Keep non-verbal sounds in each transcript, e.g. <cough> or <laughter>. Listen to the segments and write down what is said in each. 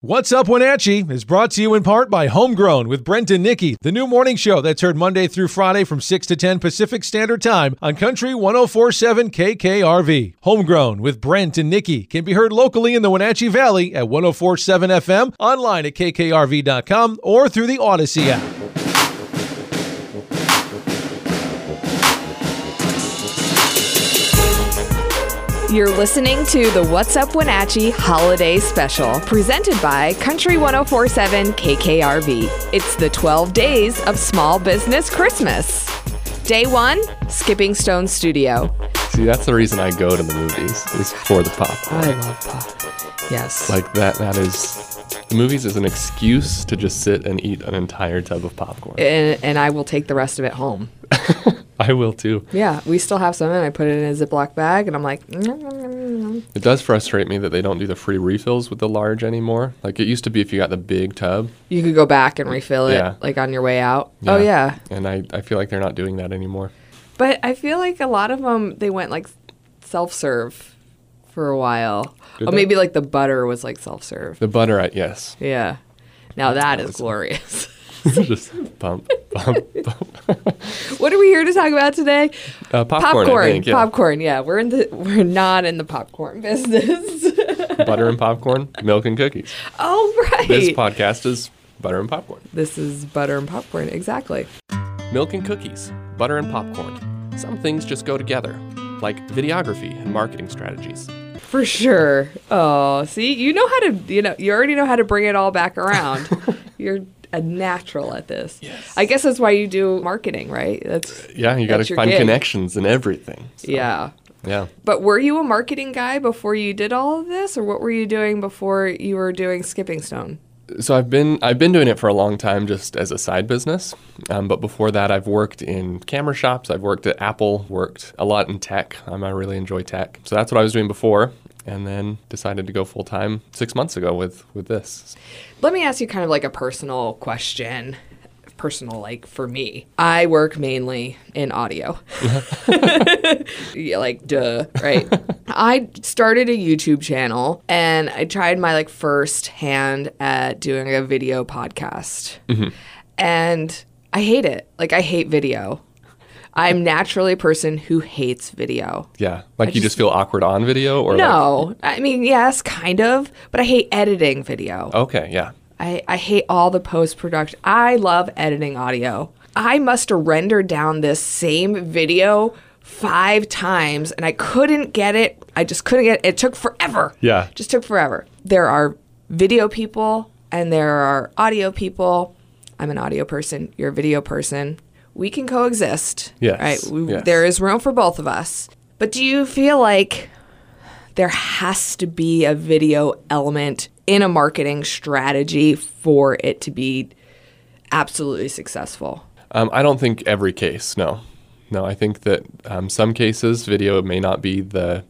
What's Up Wenatchee is brought to you in part by Homegrown with Brent and Nikki, the new morning show that's heard Monday through Friday from 6 to 10 Pacific Standard Time on Country 1047 KKRV. Homegrown with Brent and Nikki can be heard locally in the Wenatchee Valley at 1047 FM, online at kkrv.com, or through the Odyssey app. You're listening to the What's Up Wenatchee Holiday Special, presented by Country 1047 KKRV. It's the 12 days of Small Business Christmas. Day one, Skipping Stone Studio. See, that's the reason I go to the movies is for the popcorn. I love pop. Yes. Like that. That is the movies is an excuse to just sit and eat an entire tub of popcorn. and, and I will take the rest of it home. <laughs> <laughs> I will too. Yeah, we still have some, and I put it in a Ziploc bag, and I'm like, mm, mm, mm, "Mm, It does frustrate me that they don't do the free refills with the large anymore. Like it used to be if you got the big tub. you could go back and refill it, Yeah. like on your way out. Oh yeah, And I, I feel like they're not doing that anymore. but I feel like a lot of them they went like self serve for a while. Did oh, they? maybe like the butter was like self serve. The butter, I, yes. Yeah. Now that is glorious. <laughs> <laughs> just pump, pump, pump. <laughs> what are we here to talk about today? Uh, popcorn, I think. Yeah. Popcorn. Yeah, we're in the we're not in the popcorn <laughs> business. butter and popcorn, milk and cookies. oh right. This podcast is butter and popcorn. This is butter and popcorn. Exactly. Milk and cookies, butter and popcorn. Some things just go together, like videography and marketing strategies. For sure. Oh, see, you know how to, you know, you already know how to bring it all back around. You're a natural at this. Yes. I guess that's why you do marketing, right? That's Yeah, you got to find gig. connections and everything. So, yeah. Yeah. But were you a marketing guy before you did all of this, or what were you doing before you were doing Skipping Stone? So I've been I've been doing it for a long time just as a side business, um, but before that I've worked in camera shops. I've worked at Apple, worked a lot in tech. Um, I really enjoy tech, so that's what I was doing before, and then decided to go full time six months ago with with this. Let me ask you kind of like a personal question. Personal, like for me, I work mainly in audio. <laughs> <laughs> yeah, like, duh, right? <laughs> I started a YouTube channel and I tried my like first hand at doing a video podcast. Mm-hmm. And I hate it. Like, I hate video. I'm naturally a person who hates video. Yeah, like you just- feel awkward on video, or like, No, I mean, yes, kind of, but I hate editing video. okay, yeah, I, I hate all the post production. I love editing audio. I must have rendered down this same video five times and I couldn't get it. I just couldn't get it. It took forever. Yeah. Just took forever. There are video people and there are audio people. I'm an audio person. You're a video person. We can coexist. Yes, Right. We, yes. There is room for both of us. But do you feel like there has to be a video element in a marketing strategy for it to be absolutely successful. Um, I don't think every case. No, no. I think that um, some cases video may not be the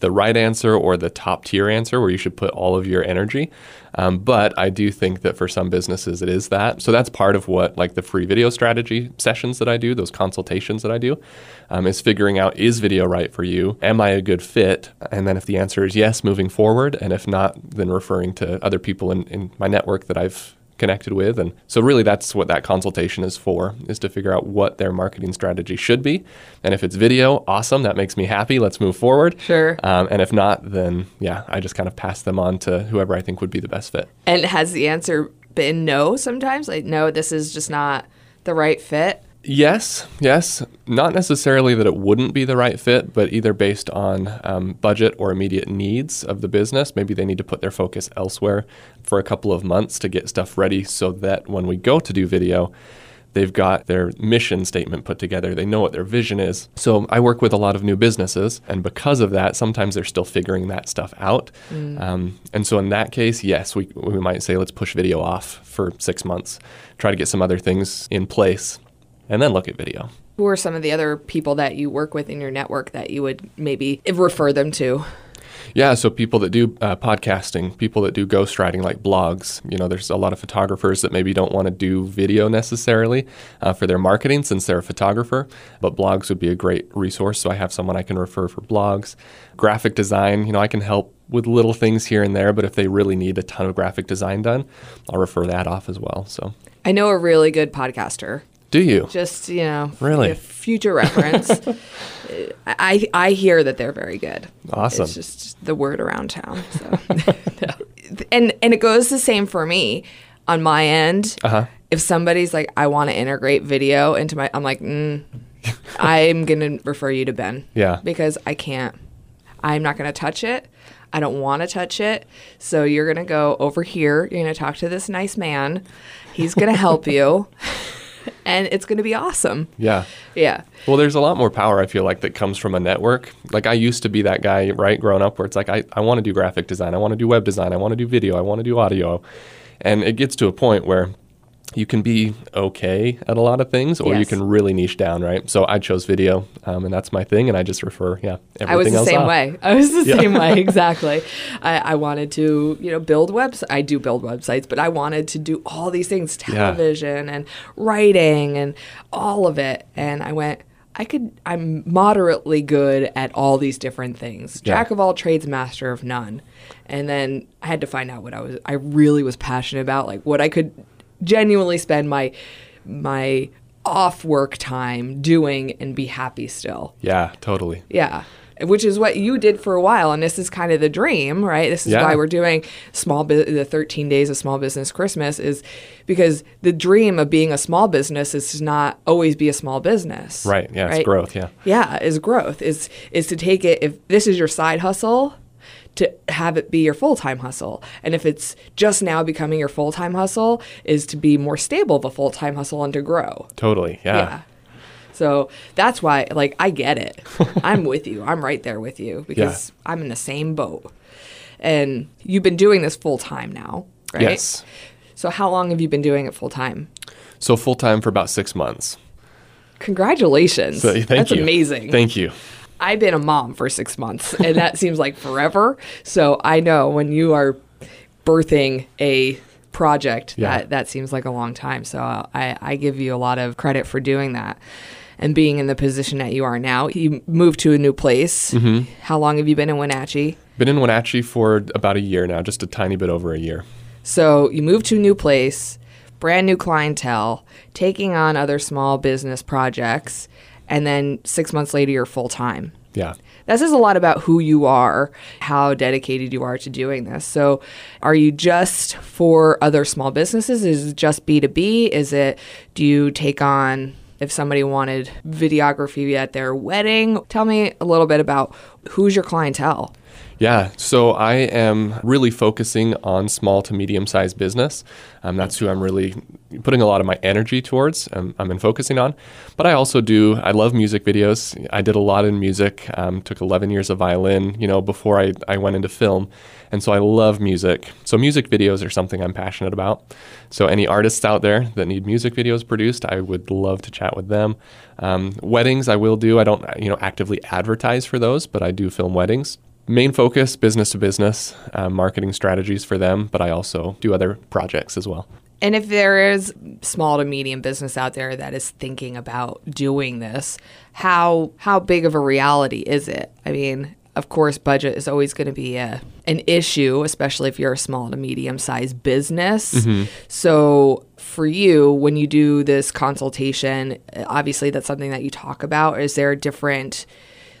the right answer or the top tier answer where you should put all of your energy. Um, but I do think that for some businesses it is that. So that's part of what like the free video strategy sessions that I do, those consultations that I do, um, is figuring out is video right for you? Am I a good fit? And then if the answer is yes, moving forward, and if not, then referring to other people in, in my network that I've connected with. And so really that's what that consultation is for, is to figure out what their marketing strategy should be. And if it's video, awesome, that makes me happy. Let's move forward. Sure. Um, and if not, then yeah, I just kind of pass them on to whoever I think would be the best fit. And has the answer been no sometimes? Like, no, this is just not the right fit? Yes, yes. Not necessarily that it wouldn't be the right fit, but either based on um, budget or immediate needs of the business. Maybe they need to put their focus elsewhere for a couple of months to get stuff ready so that when we go to do video, they've got their mission statement put together. They know what their vision is. So I work with a lot of new businesses, and because of that, sometimes they're still figuring that stuff out. Um, and so in that case, yes, we, we might say let's push video off for six months, try to get some other things in place, and then look at video. Who are some of the other people that you work with in your network that you would maybe refer them to? Yeah, so people that do uh, podcasting, people that do ghostwriting like blogs, you know, there's a lot of photographers that maybe don't want to do video necessarily uh, for their marketing since they're a photographer, but blogs would be a great resource. So I have someone I can refer for blogs. Graphic design, you know, I can help with little things here and there. But if they really need a ton of graphic design done, I'll refer that off as well. So, I know a really good podcaster. Do you? Just you know, Really? a future reference. <laughs> I I hear that they're very good. Awesome. It's just the word around town. So. <laughs> and and it goes the same for me on my end. Uh-huh. If somebody's like, I want to integrate video into my, I'm like, mm, <laughs> I'm gonna refer you to Ben. Yeah. Because I can't. I'm not gonna touch it. I don't want to touch it. So you're gonna go over here. You're gonna talk to this nice man. He's gonna help you, <laughs> and it's gonna be awesome. Yeah. Yeah. Well, there's a lot more power I feel like that comes from a network. Like I used to be that guy, right, growing up, where it's like I, I want to do graphic design, I want to do web design, I want to do video, I want to do audio, and it gets to a point where you can be okay at a lot of things, or you can really niche down, right? So I chose video, um, and that's my thing, and I just refer, yeah, everything I was the else same off. way. I was the <laughs> Yeah. same way exactly. I, I wanted to, you know, build websites. I do build websites, but I wanted to do all these things: television and writing and all of it. And I went. I could. I'm moderately good at all these different things. Yeah. Jack of all trades, master of none. And then I had to find out what I was. I really was passionate about, like what I could genuinely spend my my off work time doing and be happy still. Yeah, totally. Yeah. Which is what you did for a while, and this is kind of the dream, right? This is Yeah. why we're doing small bu- the 13 days of small business Christmas is because the dream of being a small business is to not always be a small business. Right. Yeah, it's growth. Yeah. Yeah, is growth. Is is to take it if this is your side hustle, to have it be your full time hustle. And if it's just now becoming your full time hustle, is to be more stable of a full time hustle and to grow. Totally. Yeah. Yeah. So that's why, like, I get it. <laughs> I'm with you. I'm right there with you because I'm in the same boat. And you've been doing this full time now, right? Yes. So how long have you been doing it full time? So full time for about six months. Congratulations. So thank That's you. amazing. Thank you. I've been a mom for six months, and that <laughs> seems like forever. So I know when you are birthing a project, Yeah. that that seems like a long time. So I, I give you a lot of credit for doing that and being in the position that you are now. You moved to a new place. Mm-hmm. How long have you been in Wenatchee? Been in Wenatchee for about a year now, just a tiny bit over a year. So you moved to a new place, brand new clientele, taking on other small business projects, and then six months later you're full time. Yeah. That says a lot about who you are, how dedicated you are to doing this. So, are you just for other small businesses? Is it just B2B? Is it, do you take on, if somebody wanted videography at their wedding? Tell me a little bit about who's your clientele. Yeah, so I am really focusing on small to medium sized business. Um, that's who I'm really putting a lot of my energy towards. Um, I'm in focusing on. But I also do, I love music videos. I did a lot in music, um, took 11 years of violin, you know, before I, I went into film. And so I love music. So music videos are something I'm passionate about. So any artists out there that need music videos produced, I would love to chat with them. Um, weddings, I will do. I don't, you know, actively advertise for those, but I do film weddings main focus business to business uh, marketing strategies for them but i also do other projects as well And if there is small to medium business out there that is thinking about doing this, how how big of a reality is it? I mean, of course, budget is always going to be a an issue, especially if you're a small to medium sized business. So for you, when you do this consultation, obviously that's something that you talk about. Is there different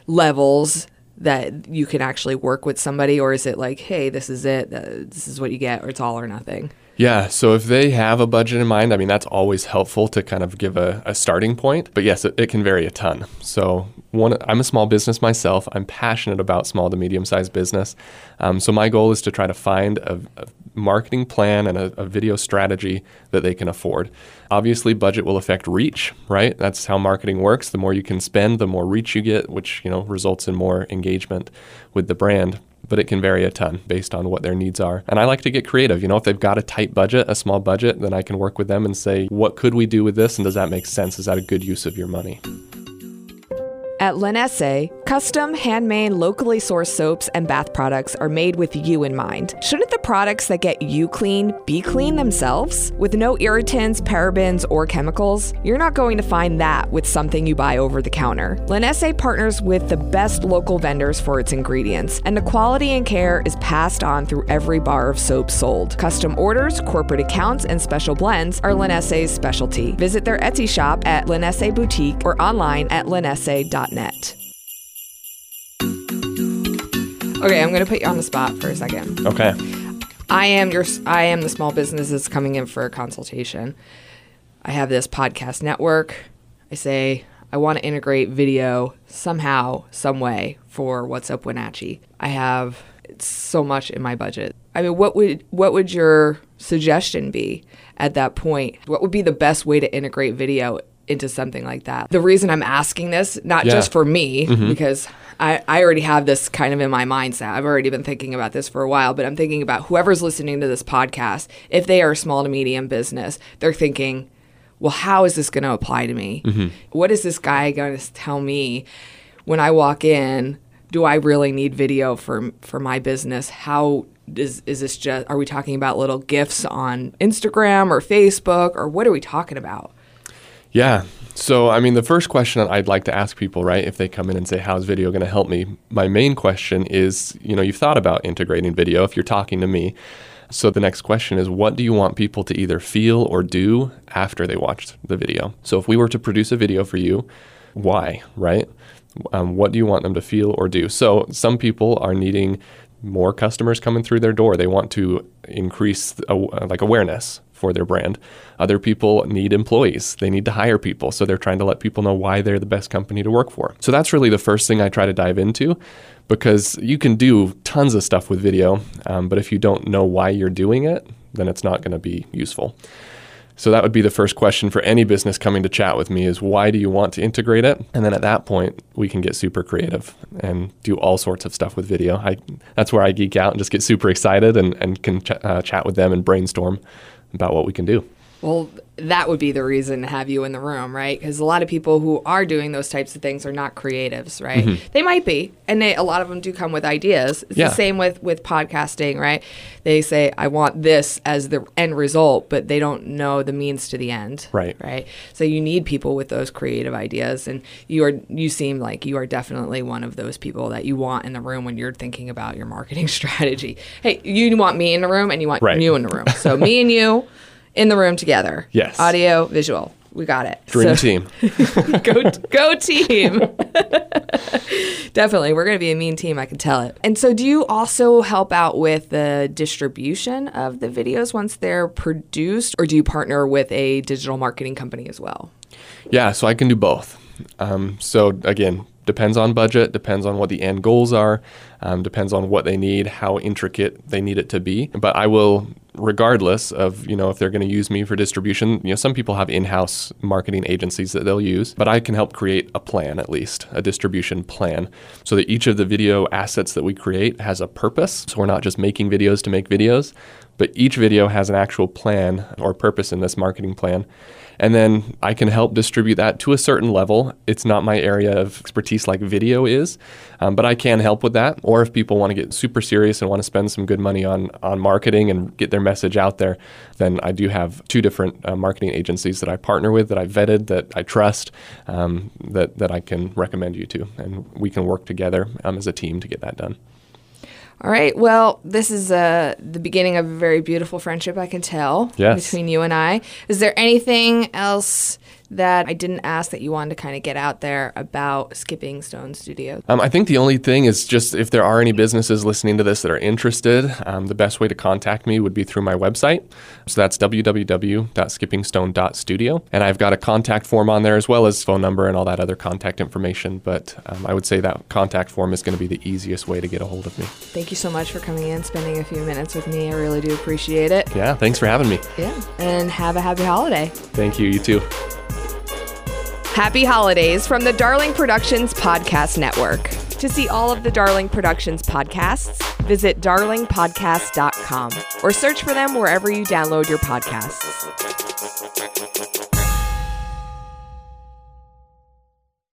levels that you can actually work with somebody, or is it like, hey, this is it, uh, this is what you get, or it's all or nothing? Yeah so if they have a budget in mind i mean that's always helpful to kind of give a, a starting point but yes it, it can vary a ton. So one i'm a small business myself. I'm passionate about small to medium sized business. Um, so my goal is to try to find a, a marketing plan and a, a video strategy that they can afford. Obviously budget will affect reach right? That's how marketing works. The more you can spend the more reach you get which you know results in more engagement with the brand but it can vary a ton based on what their needs are. And I like to get creative. You know, if they've got a tight budget, a small budget, then I can work with them and say, what could we do with this? And does that make sense? Is that a good use of your money? At Linesse, custom, handmade, locally sourced soaps and bath products are made with you in mind. Shouldn't the products that get you clean be clean themselves? With no irritants, parabens, or chemicals? You're not going to find that with something you buy over the counter. Linesse partners with the best local vendors for its ingredients, and the quality and care is passed on through every bar of soap sold. Custom orders, corporate accounts, and special blends are Linesse's specialty. Visit their Etsy shop at Linesse Boutique or online at linesse.net. Okay, I'm going to put you on the spot for a second. Okay. I am your I am the small business that's coming in for a consultation. I have this podcast network. I say I want to integrate video somehow, some way for What's Up Wenatchee. I have so much in my budget. I mean, what would what would your suggestion be at that point? What would be the best way to integrate video into something like that? The reason I'm asking this, not Yeah. just for me, mm-hmm. because I, I already have this kind of in my mindset. I've already been thinking about this for a while, but I'm thinking about whoever's listening to this podcast, if they are a small to medium business, they're thinking, well, how is this going to apply to me? Mm-hmm. What is this guy going to tell me when I walk in? Do I really need video for for my business? How is is this just? Are we talking about little gifs on Instagram or Facebook, or what are we talking about? Yeah. So, I mean, the first question I'd like to ask people, right, if they come in and say, How's video going to help me? My main question is, you know, you've thought about integrating video if you're talking to me. So, the next question is, What do you want people to either feel or do after they watched the video? So, if we were to produce a video for you, why, right? Um, what do you want them to feel or do? So, some people are needing more customers coming through their door. They want to increase uh, like awareness for their brand. Other people need employees. They need to hire people. So they're trying to let people know why they're the best company to work for. So that's really the first thing I try to dive into because you can do tons of stuff with video, um, but if you don't know why you're doing it, then it's not going to be useful. So that would be the first question for any business coming to chat with me is why do you want to integrate it? And then at that point, we can get super creative and do all sorts of stuff with video. I, that's where I geek out and just get super excited and, and can ch- uh, chat with them and brainstorm about what we can do. Well, that would be the reason to have you in the room, right? Because a lot of people who are doing those types of things are not creatives, right? Mm-hmm. They might be, and they, a lot of them do come with ideas. It's Yeah. the same with with podcasting, right? They say, "I want this as the end result," but they don't know the means to the end, Right. Right. So you need people with those creative ideas, and you are you seem like you are definitely one of those people that you want in the room when you're thinking about your marketing <laughs> strategy. Hey, you want me in the room, and you want Right. you in the room. So me and you in the room together. Yes. Audio, visual. We got it. Dream So- team. <laughs> go go team. <laughs> Definitely. We're going to be a mean team, I can tell it. And so do you also help out with the distribution of the videos once they're produced or do you partner with a digital marketing company as well? Yeah, so I can do both. Um, so again, depends on budget, depends on what the end goals are, um, depends on what they need, how intricate they need it to be. But I will, regardless of you know if they're going to use me for distribution. You know, some people have in-house marketing agencies that they'll use, but I can help create a plan at least, a distribution plan, so that each of the video assets that we create has a purpose. So we're not just making videos to make videos, but each video has an actual plan or purpose in this marketing plan. And then I can help distribute that to a certain level. It's not my area of expertise like video is, um, but I can help with that. Or if people want to get super serious and want to spend some good money on, on marketing and get their message out there, then I do have two different uh, marketing agencies that I partner with, that I vetted, that I trust, um, that, that I can recommend you to. And we can work together um, as a team to get that done. All right. Well, this is uh, the beginning of a very beautiful friendship, I can tell, Yes. between you and I. Is there anything else that I didn't ask that you wanted to kind of get out there about Skipping Stone Studios? Um, I think the only thing is just if there are any businesses listening to this that are interested, um, the best way to contact me would be through my website. So that's www.skippingstone.studio. And I've got a contact form on there as well as phone number and all that other contact information. But um, I would say that contact form is going to be the easiest way to get a hold of me. Thank you so much for coming in, spending a few minutes with me. I really do appreciate it. Yeah, thanks for having me. Yeah. And have a happy holiday. Thank you. You too. Happy holidays from the Darling Productions Podcast Network. To see all of the Darling Productions podcasts, visit darlingpodcast.com or search for them wherever you download your podcasts.